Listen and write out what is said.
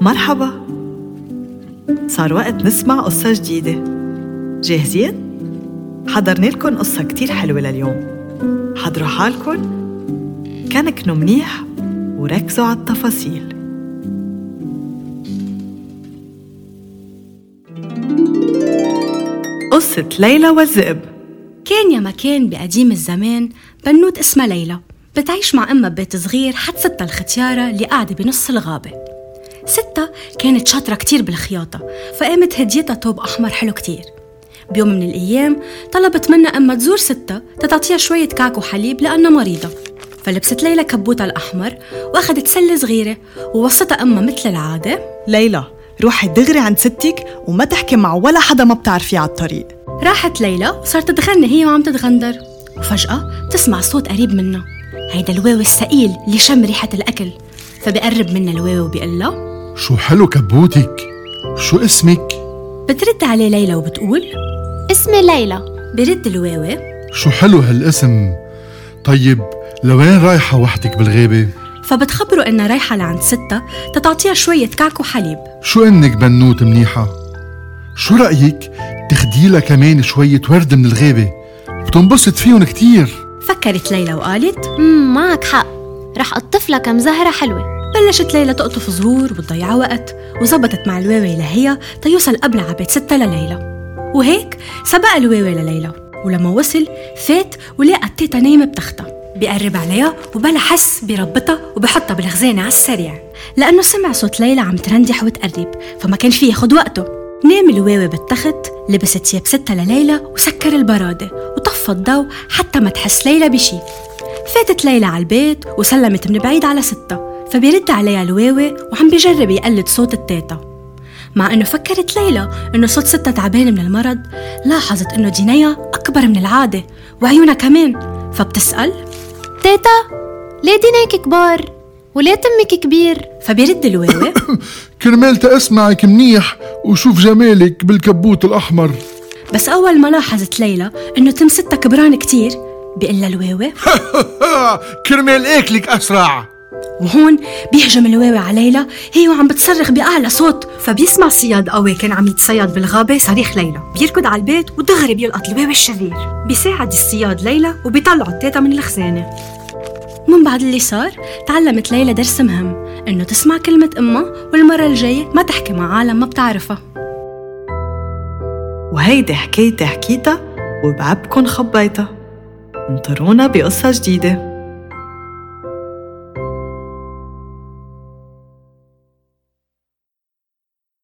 مرحبا. صار وقت نسمع قصة جديدة. جاهزين؟ حضرنا لكم قصة كتير حلوة لليوم. حضروا حالكم. كنكنوا منيح وركزوا على التفاصيل. قصة ليلى والذئب كان يا مكان بقديم الزمان بنوت اسمها ليلى. بتعيش مع أمها ببيت صغير حد ستة الختيارة اللي قاعدة بنص الغابة. ستة كانت شاطرة كتير بالخياطة فقامت هديتها توب أحمر حلو كتير. بيوم من الأيام طلبت منها أمها تزور ستة تتعطيها شوية كعك وحليب لأنها مريضة. فلبست ليلى كبوتها الأحمر وأخذت سلة صغيرة ووصتها أمها مثل العادة. ليلى روحي دغري عند ستك وما تحكي مع ولا حدا ما بتعرفيه على الطريق. راحت ليلى وصارت تغني هي وعم تتغندر. وفجأة تسمع صوت قريب منها هيدا الواوي السئيل اللي شم ريحة الأكل. فبقرب منها الواوي وبيقول لها شو حلو كبوتك؟ شو اسمك؟ بترد عليه ليلى وبتقول؟ اسمي ليلى. برد الواوي. شو حلو هالاسم. طيب لوين رايحة وحدك بالغابة؟ فبتخبره إنها رايحة لعند ستة تتعطيها شوية كعك وحليب. شو إنك بنوت منيحة؟ شو رأيك تخديلها كمان شوية ورد من الغابة بتنبسط فيهم كتير. فكرت ليلى وقالت؟ امم معك حق. رح أقطف لك كم زهرة حلوة. بلشت ليلى تقطف زهور وتضيع وقت وزبطت مع الواوي لهي تيوصل قبل على بيت ستة لليلى. وهيك سبق الواوي لليلى ولما وصل فات ولقى تيتا نايمة بتختها. بيقرب عليها وبلا حس بيربطها وبحطها بالخزانة على السريع. لأنه سمع صوت ليلى عم ترندح وتقرب فما كان فيه ياخد وقته. نام الواوي بالتخت لبس ثياب ستة لليلى وسكر البرادة وطفى الضوء حتى ما تحس ليلى بشي. فاتت ليلى على البيت وسلمت من بعيد على ستة. فبيرد عليها الواوي وعم بيجرب يقلد صوت التيتا. مع إنه فكرت ليلى إنه صوت ستة تعبانة من المرض لاحظت إنه دينيا أكبر من العادة وعيونها كمان. فبتسأل تيتا ليه دينيك كبار؟ وليه تمك كبير؟ فبيرد الواوي كرمال اسمعك منيح وشوف جمالك بالكبوت الأحمر. بس أول ما لاحظت ليلى إنه تم ستة كبران كتير بيقول الواوي كرمال أكلك أسرع. وهون بيهجم الواوي على ليلى هي وعم بتصرخ بأعلى صوت. فبيسمع صياد قوي كان عم يتصيد بالغابة صريخ ليلى. بيركض على البيت ودغري بيلقط الواوي الشرير. بيساعد الصياد ليلى وبيطلعوا التيتا من الخزانة. من بعد اللي صار تعلمت ليلى درس مهم إنه تسمع كلمة أمها والمرة الجاية ما تحكي مع عالم ما بتعرفها وهيدي حكايتي حكيتها وبعبكن خبيتها. انطرونا بقصة جديدة.